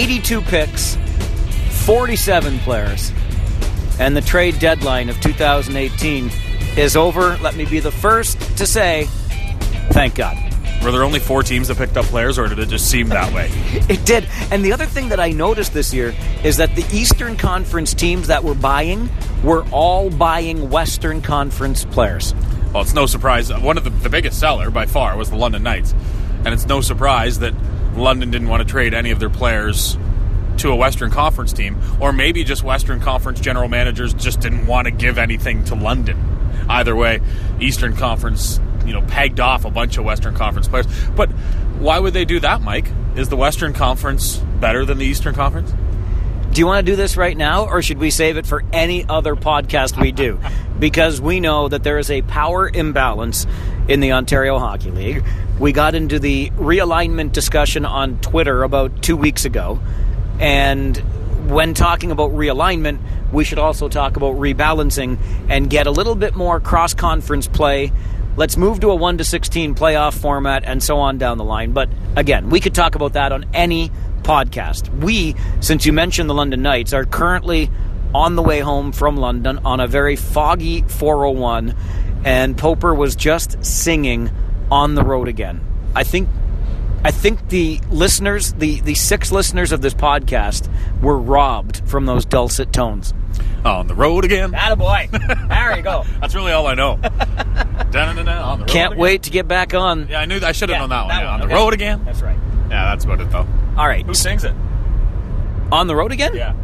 82 picks, 47 players, and the trade deadline of 2018 is over. Let me be the first to say, thank God. Were there only four teams that picked up players, or did it just seem that way? It did. And the other thing that I noticed this year is that the Eastern Conference teams that were buying were all buying Western Conference players. Well, it's no surprise. One of the, the biggest seller by far was the London Knights, and it's no surprise that London didn't want to trade any of their players to a Western Conference team, or maybe just Western Conference general managers just didn't want to give anything to London. Either way, Eastern Conference, you know, pegged off a bunch of Western Conference players. But why would they do that, Mike? Is the Western Conference better than the Eastern Conference? Do you want to do this right now, or should we save it for any other podcast we do? Because we know that there is a power imbalance in the Ontario Hockey League. We got into the realignment discussion on Twitter about two weeks ago. And when talking about realignment, we should also talk about rebalancing and get a little bit more cross conference play. Let's move to a 1 to 16 playoff format and so on down the line. But again, we could talk about that on any podcast. We, since you mentioned the London Knights, are currently on the way home from London on a very foggy 401, and Poper was just singing on the road again. I think. I think the listeners, the, the six listeners of this podcast, were robbed from those dulcet tones. On the road again. Attaboy. there you go. That's really all I know. On the road Can't again. wait to get back on. Yeah, I knew. I should have Yeah, known that one. that Yeah, one, on the road again. That's right. Yeah, that's about it though. All right. Who sings it? On the road again? Yeah.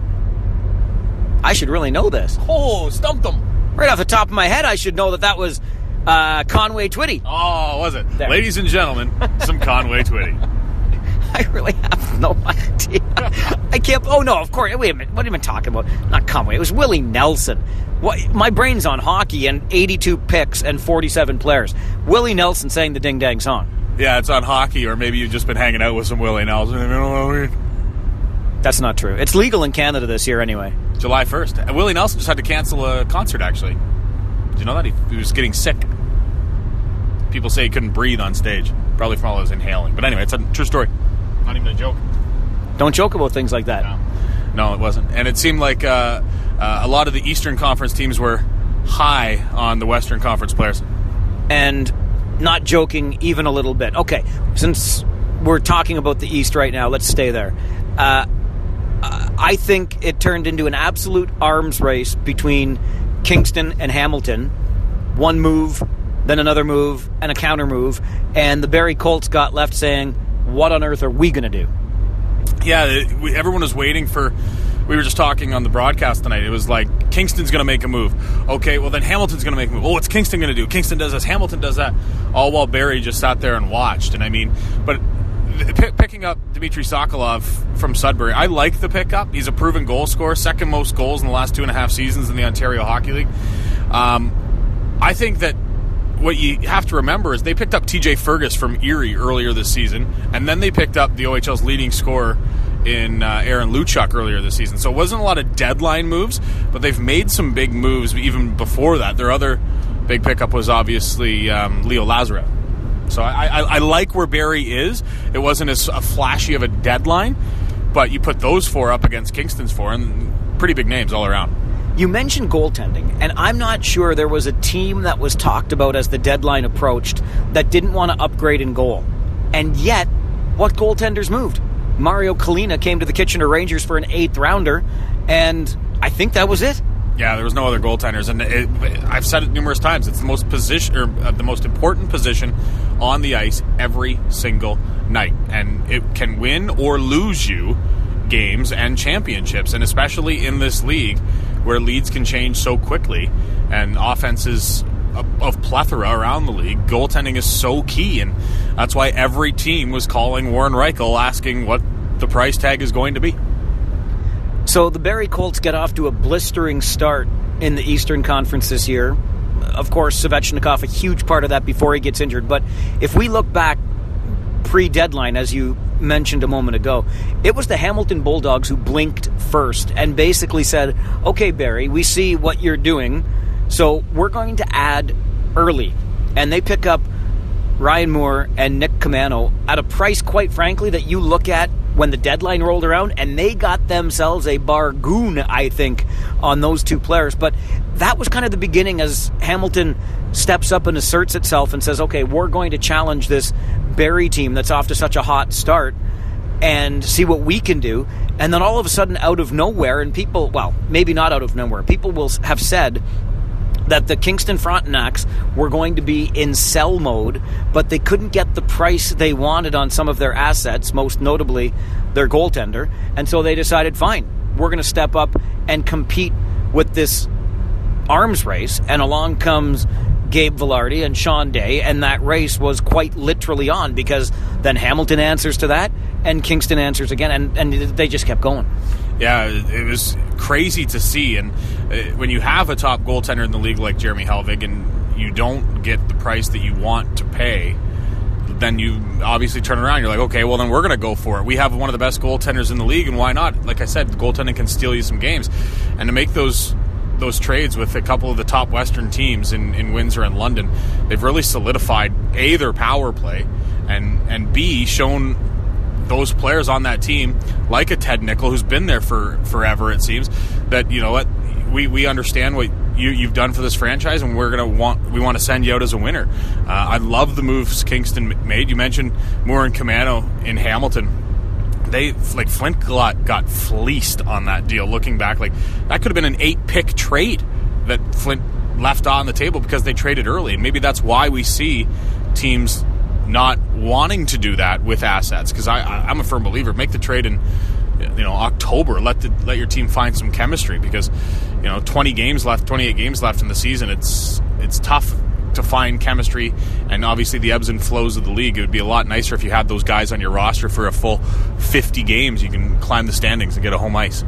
I should really know this. Oh, stumped them. Right off the top of my head, I should know that that was uh, Conway Twitty. Oh, was it? There. Ladies and gentlemen, some Conway Twitty. I really have no idea. I can't. Oh no, of course. Wait a minute. What am I talking about? Not Conway. It was Willie Nelson. What? My brain's on hockey and 82 picks and 47 players. Willie Nelson sang the Ding Dang song. Yeah, it's on hockey, or maybe you've just been hanging out with some Willie Nelson. You know, That's not true. It's legal in Canada this year anyway. July 1st. Willie Nelson just had to cancel a concert, actually. Did you know that? He, he was getting sick. People say he couldn't breathe on stage, probably from all his inhaling. But anyway, it's a true story. Not even a joke. Don't joke about things like that. No, no it wasn't. And it seemed like uh, uh, a lot of the Eastern Conference teams were high on the Western Conference players. and not joking even a little bit. Okay, since we're talking about the East right now, let's stay there. Uh, I think it turned into an absolute arms race between Kingston and Hamilton. One move, then another move, and a counter move, and the Barrie Colts got left saying, "What on earth are we going to do?" Yeah, we, everyone was waiting for. We were just talking on the broadcast tonight. It was like Kingston's going to make a move. Okay, well then Hamilton's going to make a move. Oh, what's Kingston going to do? Kingston does this. Hamilton does that. All while Barrie just sat there and watched. And I mean, but picking up Dmitry Sokolov from Sudbury, I like the pickup. He's a proven goal scorer, second most goals in the last two and a half seasons in the Ontario Hockey League. Um, I think that what you have to remember is they picked up TJ Fergus from Erie earlier this season, and then they picked up the OHL's leading scorer in uh, Aaron Luchuk earlier this season. So it wasn't a lot of deadline moves, but they've made some big moves even before that. Their other big pickup was obviously um, Leo Lazarev. So I, I, I like where Barrie is. It wasn't as a flashy of a deadline, but you put those four up against Kingston's four, and pretty big names all around. You mentioned goaltending, and I'm not sure there was a team that was talked about as the deadline approached that didn't want to upgrade in goal. And yet, what goaltenders moved? Mario Culina came to the Kitchener Rangers for an eighth rounder, and I think that was it. Yeah, there was no other goaltenders, and it, I've said it numerous times. It's the most position, or uh, the most important position on the ice every single night, and it can win or lose you games and championships, and especially in this league where leads can change so quickly, and offenses of, plethora around the league. Goaltending is so key, and that's why every team was calling Warren Rychel, asking what the price tag is going to be. So the Barrie Colts get off to a blistering start in the Eastern Conference this year. Of course, Svechnikov a huge part of that before he gets injured. But if we look back pre-deadline, as you mentioned a moment ago, it was the Hamilton Bulldogs who blinked first and basically said, "Okay, Barrie, we see what you're doing, so we're going to add early." And they pick up Ryan Moore and Nick Caamano at a price, quite frankly, that you look at when the deadline rolled around, and they got themselves a bargoon, I think, on those two players. But that was kind of the beginning as Hamilton steps up and asserts itself and says, okay, we're going to challenge this Barrie team that's off to such a hot start and see what we can do. And then all of a sudden, out of nowhere, and people, well, maybe not out of nowhere, people will have said that the Kingston Frontenacs were going to be in sell mode, but they couldn't get the price they wanted on some of their assets, most notably their goaltender. And so they decided, fine, we're going to step up and compete with this arms race. And along comes Gabe Vilardi and Sean Day, and that race was quite literally on because then Hamilton answers to that, and Kingston answers again, and, and they just kept going. Yeah, it was crazy to see. And uh, when you have a top goaltender in the league like Jeremy Helvig and you don't get the price that you want to pay, then you obviously turn around. You're like, okay, well, then we're going to go for it. We have one of the best goaltenders in the league, and why not? Like I said, the goaltending can steal you some games. And to make those those trades with a couple of the top Western teams in, in Windsor and London, they've really solidified A, their power play, and, and B, shown those players on that team, like a Ted Nichol, who's been there for forever, it seems, that you know what we, we understand what you, you've done for this franchise, and we're gonna want we want to send you out as a winner. Uh, I love the moves Kingston made. You mentioned Moore and Caamano in Hamilton. They like Flint got, got fleeced on that deal. Looking back, like that could have been an eight pick trade that Flint left on the table because they traded early, and maybe that's why we see teams not wanting to do that with assets because I, I am a firm believer make the trade in you know October. Let the let your team find some chemistry because you know 20 games left 28 games left in the season it's it's tough to find chemistry. And obviously the ebbs and flows of the league it would be a lot nicer if you had those guys on your roster for a full 50 games. You can climb the standings and get a home ice.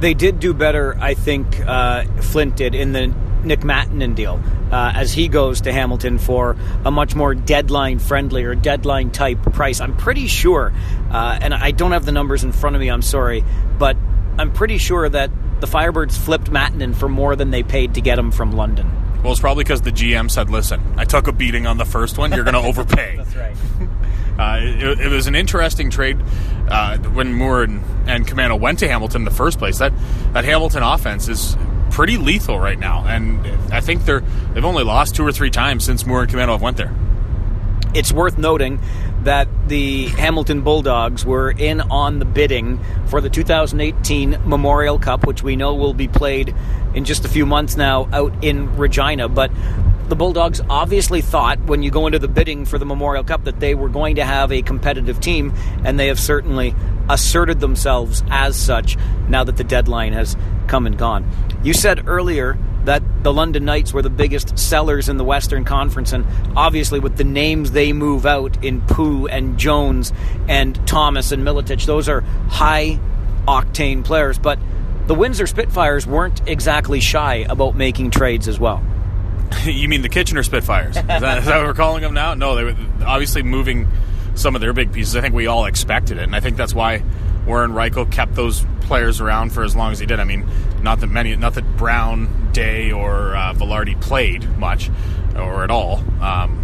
They did do better I think uh, Flint did in the Nick Mattinen deal uh, as he goes to Hamilton for a much more deadline friendly or deadline type price. I'm pretty sure, uh, and I don't have the numbers in front of me, I'm sorry, but I'm pretty sure that the Firebirds flipped Mattinen for more than they paid to get him from London. Well, it's probably because the GM said, listen, I took a beating on the first one, you're going to overpay. That's right. Uh, it, it, was an interesting trade uh, when Moore and, and Caamano went to Hamilton in the first place. That that Hamilton offense is pretty lethal right now, and I think they're they've only lost two or three times since Moore and Caamano have went there. It's worth noting that the Hamilton Bulldogs were in on the bidding for the 2018 Memorial Cup, which we know will be played in just a few months now out in Regina. But the Bulldogs obviously thought when you go into the bidding for the Memorial Cup that they were going to have a competitive team, and they have certainly asserted themselves as such now that the deadline has come and gone. You said earlier that the London Knights were the biggest sellers in the Western Conference, and obviously with the names they move out in Pu and Jones and Thomas and Miletic, those are high octane players. But the Windsor Spitfires weren't exactly shy about making trades as well. you mean the Kitchener Spitfires? Is that, is that what we're calling them now? No, they were obviously moving some of their big pieces. I think we all expected it, and I think that's why Warren Rychel kept those players around for as long as he did. I mean, not that many, not that Brown, Day, or uh, Vilardi played much or at all. Um,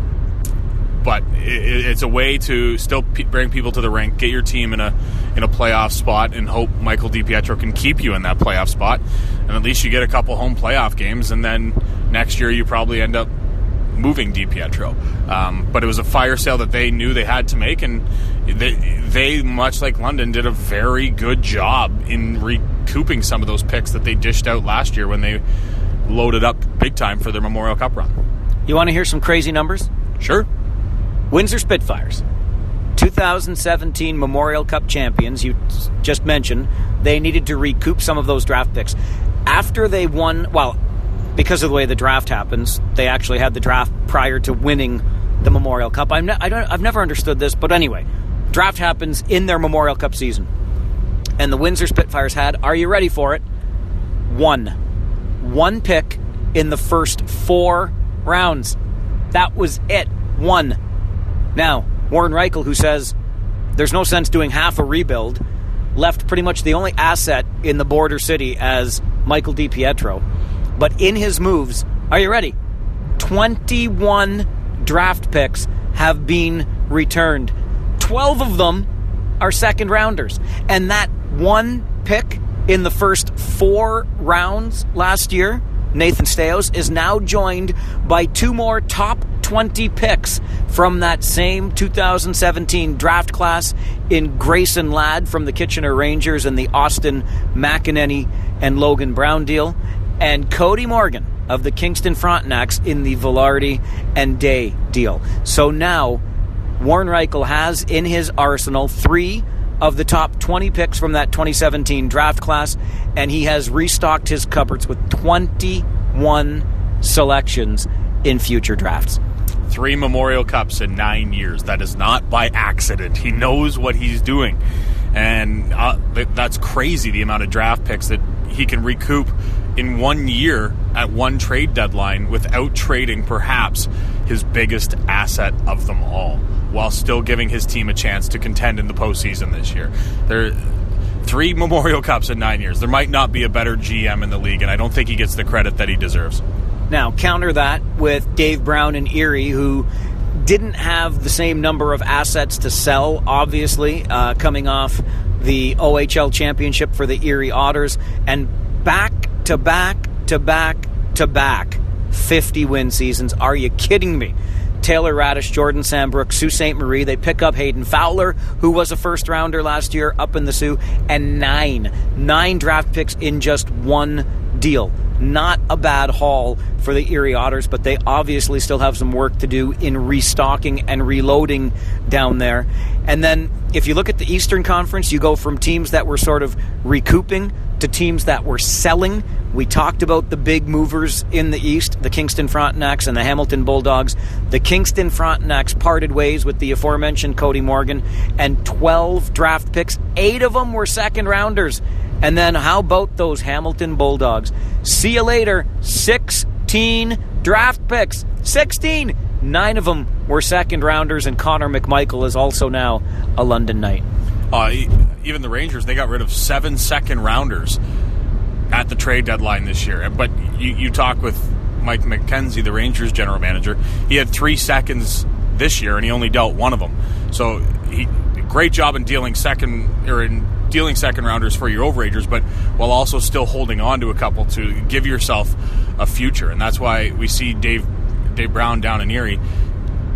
but it, it's a way to still p- bring people to the rink, get your team in a in a playoff spot, and hope Michael DiPietro can keep you in that playoff spot. And at least you get a couple home playoff games, and then next year you probably end up moving DiPietro. Um, but it was a fire sale that they knew they had to make, and they, they, much like London, did a very good job in recouping some of those picks that they dished out last year when they loaded up big time for their Memorial Cup run. You want to hear some crazy numbers? Sure. Windsor Spitfires, 2017 Memorial Cup champions, you just mentioned, they needed to recoup some of those draft picks. After they won, well, because of the way the draft happens, they actually had the draft prior to winning the Memorial Cup. I'm ne- I don't, I've never understood this, but anyway, draft happens in their Memorial Cup season. And the Windsor Spitfires had, are you ready for it? One. One pick in the first four rounds. That was it. One. Now, Warren Rychel, who says there's no sense doing half a rebuild, left pretty much the only asset in the border city as Michael DiPietro. But in his moves, are you ready? 21 draft picks have been returned. 12 of them are second rounders. And that one pick in the first four rounds last year, Nathan Staios, is now joined by two more top 20 picks from that same 2017 draft class in Grayson Ladd from the Kitchener Rangers and the Austin McEneny and Logan Brown deal, and Cody Morgan of the Kingston Frontenacs in the Vilardi and Day deal. So now Warren Rychel has in his arsenal three of the top 20 picks from that 2017 draft class, and he has restocked his cupboards with 21 selections in future drafts. Three Memorial Cups in nine years. That is not by accident. He knows what he's doing. And uh, that's crazy the amount of draft picks that he can recoup in one year at one trade deadline without trading perhaps his biggest asset of them all, while still giving his team a chance to contend in the postseason this year. There three Memorial Cups in nine years. There might not be a better GM in the league, and I don't think he gets the credit that he deserves. Now, counter that with Dave Brown and Erie, who didn't have the same number of assets to sell, obviously, uh, coming off the OHL championship for the Erie Otters, and to back to back to back 50 win seasons. Are you kidding me? Taylor Raddysh, Jordan Sambrook, Sault Ste. Marie. They pick up Hayden Fowler, who was a first rounder last year up in the Soo, and nine, nine draft picks in just one deal. Not a bad haul for the Erie Otters, but they obviously still have some work to do in restocking and reloading down there. And then if you look at the Eastern Conference, you go from teams that were sort of recouping to teams that were selling. We talked about the big movers in the East, the Kingston Frontenacs and the Hamilton Bulldogs. The Kingston Frontenacs parted ways with the aforementioned Cody Morgan and 12 draft picks. Eight of them were second rounders. And then how about those Hamilton Bulldogs? See you later. 16 draft picks. 16! Nine of them were second rounders, and Connor McMichael is also now a London Knight. Uh, even the Rangers, they got rid of seven second rounders at the trade deadline this year. But you, you talk with Mike McKenzie, the Rangers general manager. He had three seconds this year, and he only dealt one of them. So he great job in dealing second or in dealing second rounders for your overagers, but while also still holding on to a couple to give yourself a future. And that's why we see Dave Dave Brown down in Erie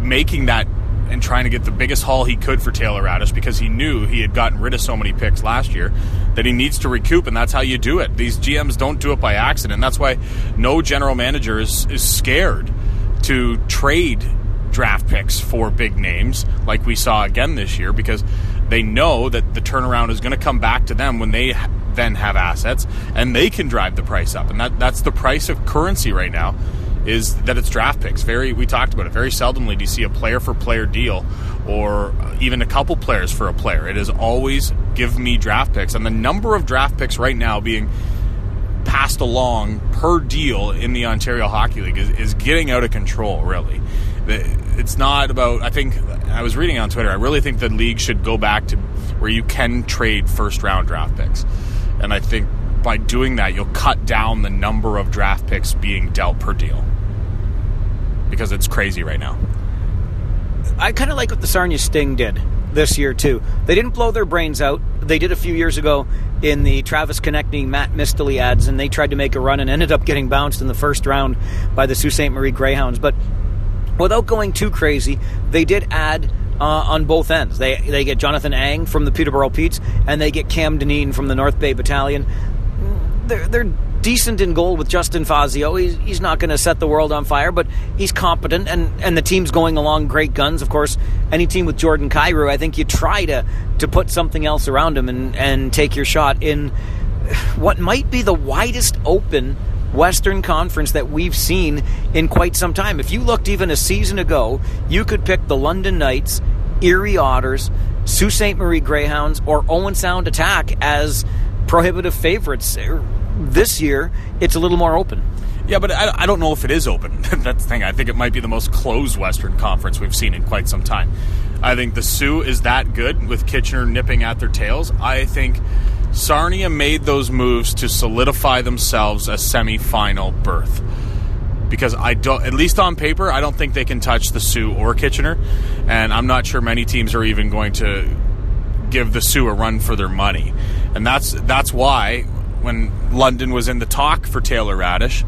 making that and trying to get the biggest haul he could for Taylor Raddysh because he knew he had gotten rid of so many picks last year that he needs to recoup, and that's how you do it. These GMs don't do it by accident. That's why no general manager is, is scared to trade draft picks for big names like we saw again this year because they know that the turnaround is going to come back to them when they then have assets and they can drive the price up. And that, that's the price of currency right now is that it's draft picks. Very, we talked about it. Very seldomly do you see a player for player deal, or even a couple players for a player. It is always give me draft picks, and the number of draft picks right now being passed along per deal in the Ontario Hockey League is, is getting out of control. Really, it's not about. I think I was reading on Twitter. I really think the league should go back to where you can trade first round draft picks, and I think by doing that, you'll cut down the number of draft picks being dealt per deal because it's crazy right now. I kind of like what the Sarnia Sting did this year too. They didn't blow their brains out. They did a few years ago in the Travis Konecny Matt Mistele ads, and they tried to make a run and ended up getting bounced in the first round by the Sault Ste. Marie Greyhounds. But without going too crazy, they did add uh, on both ends. They they get Jonathan Ang from the Peterborough Petes, and they get Cam Dineen from the North Bay Battalion. They're they're decent in goal with Justin Fazio. He's, he's not going to set the world on fire, but he's competent, and, and the team's going along great guns. Of course, any team with Jordan Kyrou, I think you try to, to put something else around him and, and take your shot in what might be the widest open Western Conference that we've seen in quite some time. If you looked even a season ago, you could pick the London Knights, Erie Otters, Sault Ste. Marie Greyhounds, or Owen Sound Attack as prohibitive favorites this year it's a little more open. Yeah, but I, I don't know if it is open. That's the thing. I think it might be the most closed Western Conference we've seen in quite some time. I think the Soo is that good with Kitchener nipping at their tails. I think Sarnia made those moves to solidify themselves a semifinal berth. Because I don't, at least on paper, I don't think they can touch the Soo or Kitchener, and I'm not sure many teams are even going to give the Soo a run for their money, and that's that's why when London was in the talk for Taylor Raddysh,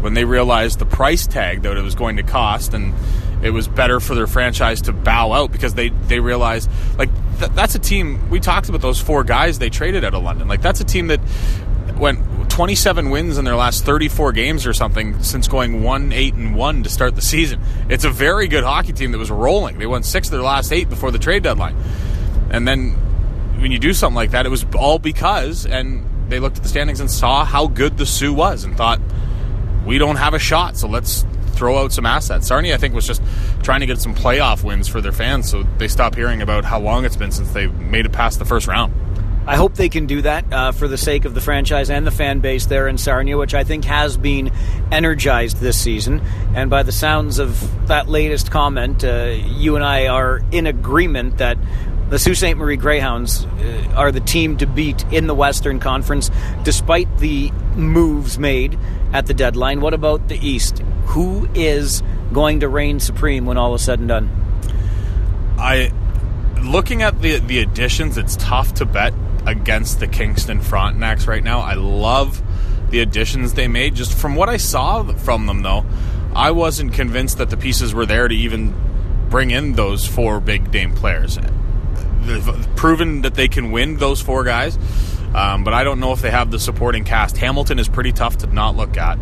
when they realized the price tag that it was going to cost, and it was better for their franchise to bow out because they they realized like th- that's a team we talked about those four guys they traded out of London, like that's a team that went 27 wins in their last 34 games or something since going 1 8 and 1 to start the season. It's a very good hockey team that was rolling. They won 6 of their last 8 before the trade deadline. And then when you do something like that, it was all because and they looked at the standings and saw how good the Soo was and thought we don't have a shot, so let's throw out some assets. Sarnia, I think, was just trying to get some playoff wins for their fans, so they stop hearing about how long it's been since they made it past the first round. I hope they can do that uh, for the sake of the franchise and the fan base there in Sarnia, which I think has been energized this season. And by the sounds of that latest comment, uh, you and I are in agreement that the Sault Ste. Marie Greyhounds uh, are the team to beat in the Western Conference, despite the moves made at the deadline. What about the East? Who is going to reign supreme when all is said and done? I, looking at the the additions, it's tough to bet against the Kingston Frontenacs right now. I love the additions they made. Just from what I saw from them, though, I wasn't convinced that the pieces were there to even bring in those four big name players. They've proven that they can win those four guys, um, but I don't know if they have the supporting cast. Hamilton is pretty tough to not look at.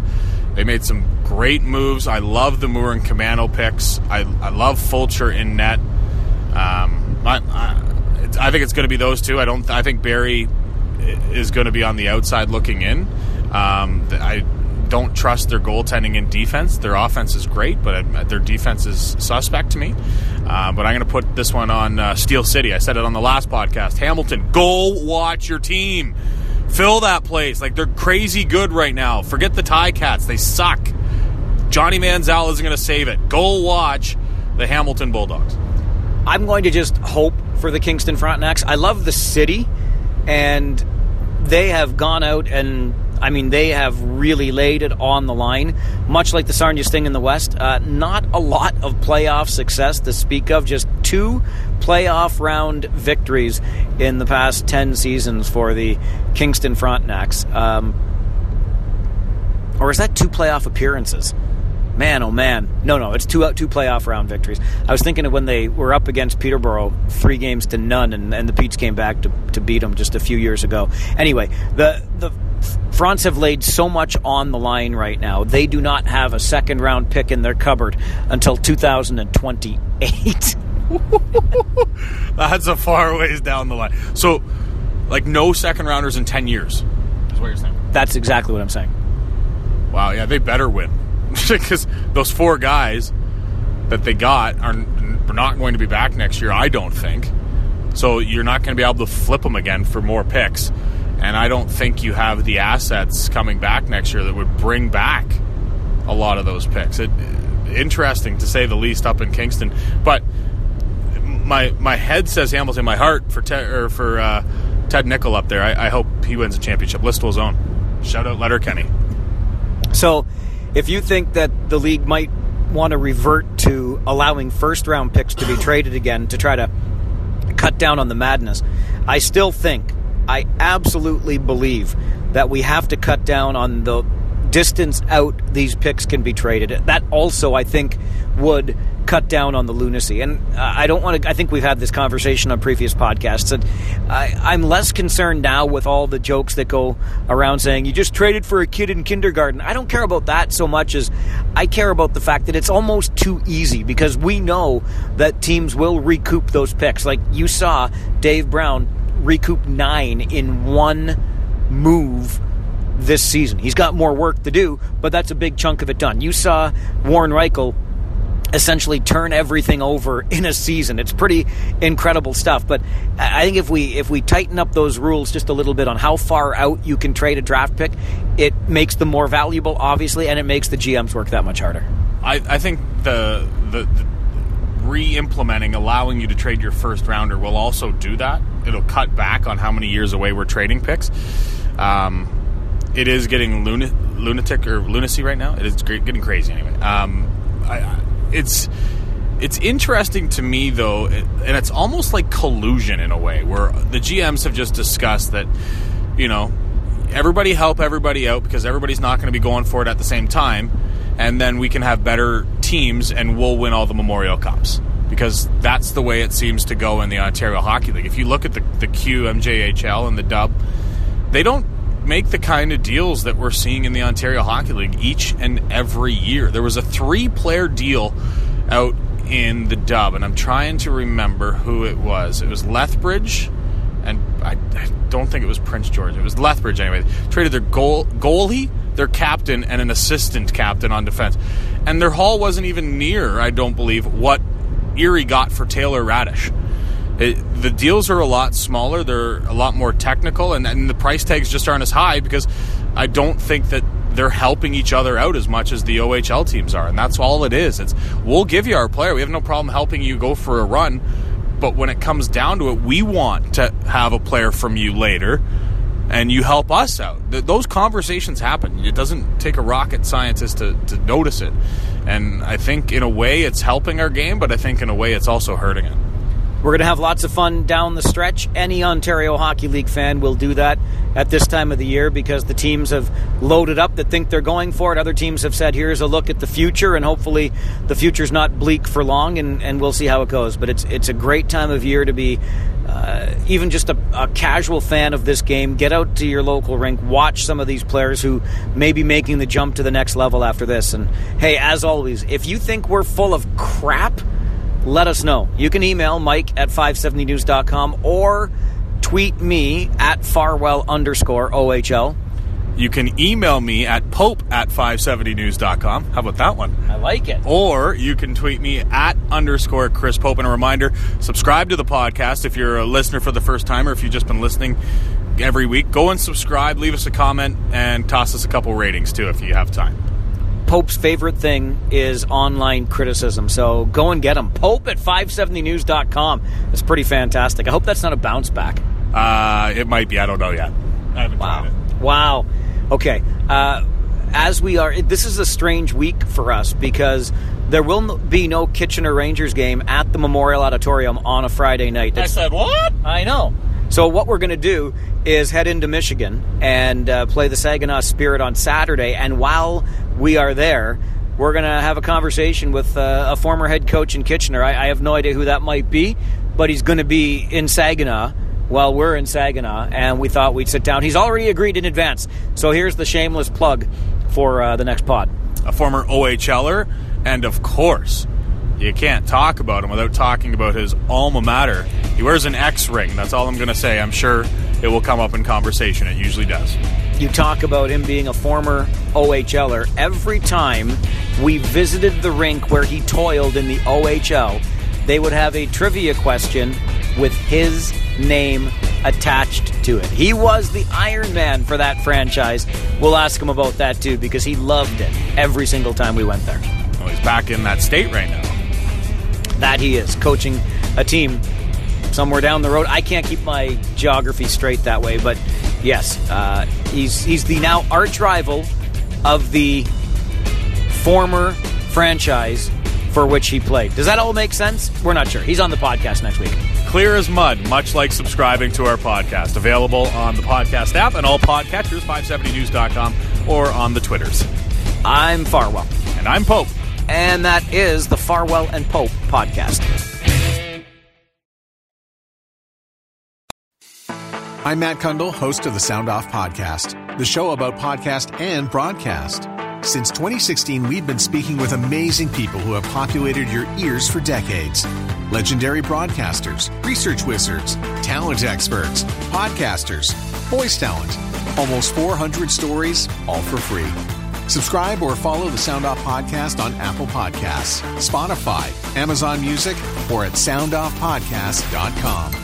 They made some great moves. I love the Moore and Caamano picks. I, I love Fulcher in net. Um, I, I, I think it's going to be those two. I don't. I think Barrie is going to be on the outside looking in. Um, I don't trust their goaltending and defense. Their offense is great, but their defense is suspect to me. Uh, but I'm going to put this one on uh, Steel City. I said it on the last podcast. Hamilton, go watch your team. Fill that place. Like they're crazy good right now. Forget the Ti-Cats. They suck. Johnny Manziel isn't going to save it. Go watch the Hamilton Bulldogs. I'm going to just hope for the Kingston Frontenacs. I love the city, and they have gone out and I mean, they have really laid it on the line, much like the Sarnia Sting in the West. Uh, not a lot of playoff success to speak of, just two playoff round victories in the past 10 seasons for the Kingston Frontenacs. Um, or is that two playoff appearances? Man, oh man. No, no, it's two uh, two playoff round victories. I was thinking of when they were up against Peterborough, three games to none, and, and the Petes came back to, to beat them just a few years ago. Anyway, the the Fronts have laid so much on the line right now. They do not have a second round pick in their cupboard until 2028. That's a far ways down the line. So, like, no second rounders in 10 years, is what you're saying. That's exactly what I'm saying. Wow, yeah, they better win because those four guys that they got are not going to be back next year. I don't think. So you're not going to be able to flip them again for more picks, and I don't think you have the assets coming back next year that would bring back a lot of those picks. It, interesting to say the least up in Kingston, but my my head says Hamilton. My heart for for uh, Ted Nichol up there. I, I, hope he wins a championship. Listowel's own. Shout out Letterkenny. So if you think that the league might want to revert to allowing first round picks to be traded again to try to cut down on the madness, I still think, I absolutely believe that we have to cut down on the distance out these picks can be traded. That also, I think, would cut down on the lunacy. And I don't want to, I think we've had this conversation on previous podcasts. And I, am less concerned now with all the jokes that go around saying, you just traded for a kid in kindergarten. I don't care about that so much as I care about the fact that it's almost too easy because we know that teams will recoup those picks. Like you saw Dave Brown recoup nine in one move this season. He's got more work to do, but that's a big chunk of it done. You saw Warren Rychel essentially turn everything over in a season. It's pretty incredible stuff. But I think if we if we tighten up those rules just a little bit on how far out you can trade a draft pick, it makes them more valuable, obviously, and it makes the GMs work that much harder. I, I think the, the, the re-implementing allowing you to trade your first rounder will also do that. It'll cut back on how many years away we're trading picks. Um, it is getting lunatic or lunacy right now. It is getting crazy anyway. Um, I, it's It's interesting to me, though, and it's almost like collusion in a way, where the GMs have just discussed that, you know, everybody help everybody out because everybody's not going to be going for it at the same time, and then we can have better teams and we'll win all the Memorial Cups because that's the way it seems to go in the Ontario Hockey League. If you look at the, the QMJHL and the Dub, they don't make the kind of deals that we're seeing in the Ontario Hockey League each and every year. There was a three player deal out in the dub, and I'm trying to remember who it was. It was Lethbridge, and I, I don't think it was Prince George. It was Lethbridge anyway. Traded their goal goalie, their captain, and an assistant captain on defense, and their haul wasn't even near. I don't believe what Erie got for Taylor Raddysh. It, the deals are a lot smaller. They're a lot more technical, and, and the price tags just aren't as high because I don't think that they're helping each other out as much as the OHL teams are, and that's all it is. It's we'll give you our player. We have no problem helping you go for a run, but when it comes down to it, we want to have a player from you later, and you help us out. Th- those conversations happen. It doesn't take a rocket scientist to, to notice it, and I think in a way it's helping our game, but I think in a way it's also hurting it. We're going to have lots of fun down the stretch. Any Ontario Hockey League fan will do that at this time of the year because the teams have loaded up that think they're going for it. Other teams have said, here's a look at the future, and hopefully the future's not bleak for long, and, and we'll see how it goes. But it's, it's a great time of year to be uh, even just a, a, casual fan of this game. Get out to your local rink, watch some of these players who may be making the jump to the next level after this. And hey, as always, if you think we're full of crap, let us know. You can email mike at 570news.com or tweet me at farwell underscore OHL. You can email me at pope at 570news.com. How about that one? I like it. Or you can tweet me at underscore Chris Pope. And a reminder subscribe to the podcast if you're a listener for the first time or if you've just been listening every week. Go and subscribe, leave us a comment, and toss us a couple ratings too if you have time. Pope's favorite thing is online criticism. So go and get him. Pope at 570news.com. It's pretty fantastic. I hope that's not a bounce back. Uh, it might be. I don't know yet. wow. Wow. Okay. Uh, as we are, this is a strange week for us because there will be no Kitchener Rangers game at the Memorial Auditorium on a Friday night. I said, what? I know. So what we're going to do is head into Michigan and uh, play the Saginaw Spirit on Saturday. And while we are there, we're going to have a conversation with uh, a former head coach in Kitchener. I, I, have no idea who that might be, but he's going to be in Saginaw while we're in Saginaw, and we thought we'd sit down. He's already agreed in advance. So here's the shameless plug for uh, the next pod. A former OHLer, and of course, you can't talk about him without talking about his alma mater. He wears an X ring. That's all I'm going to say. I'm sure it will come up in conversation. It usually does. You talk about him being a former OHLer. Every time we visited the rink where he toiled in the OHL, they would have a trivia question with his name attached to it. He was the Iron Man for that franchise. We'll ask him about that too because he loved it every single time we went there. Well, he's back in that state right now. That he is, coaching a team somewhere down the road. I can't keep my geography straight that way, but yes, uh, he's he's the now arch rival of the former franchise for which he played. Does that all make sense? We're not sure. He's on the podcast next week. Clear as mud, much like subscribing to our podcast. Available on the podcast app and all podcatchers, 570news.com, or on the Twitters. I'm Farwell. And I'm Pope. And that is the Farwell and Pope podcast. I'm Matt Cundill, host of the Sound Off Podcast, the show about podcast and broadcast. Since 2016, we've been speaking with amazing people who have populated your ears for decades. Legendary broadcasters, research wizards, talent experts, podcasters, voice talent. Almost 400 stories, all for free. Subscribe or follow the Sound Off Podcast on Apple Podcasts, Spotify, Amazon Music, or at soundoffpodcast.com.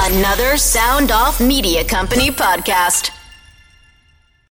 Another Sound Off Media Company podcast.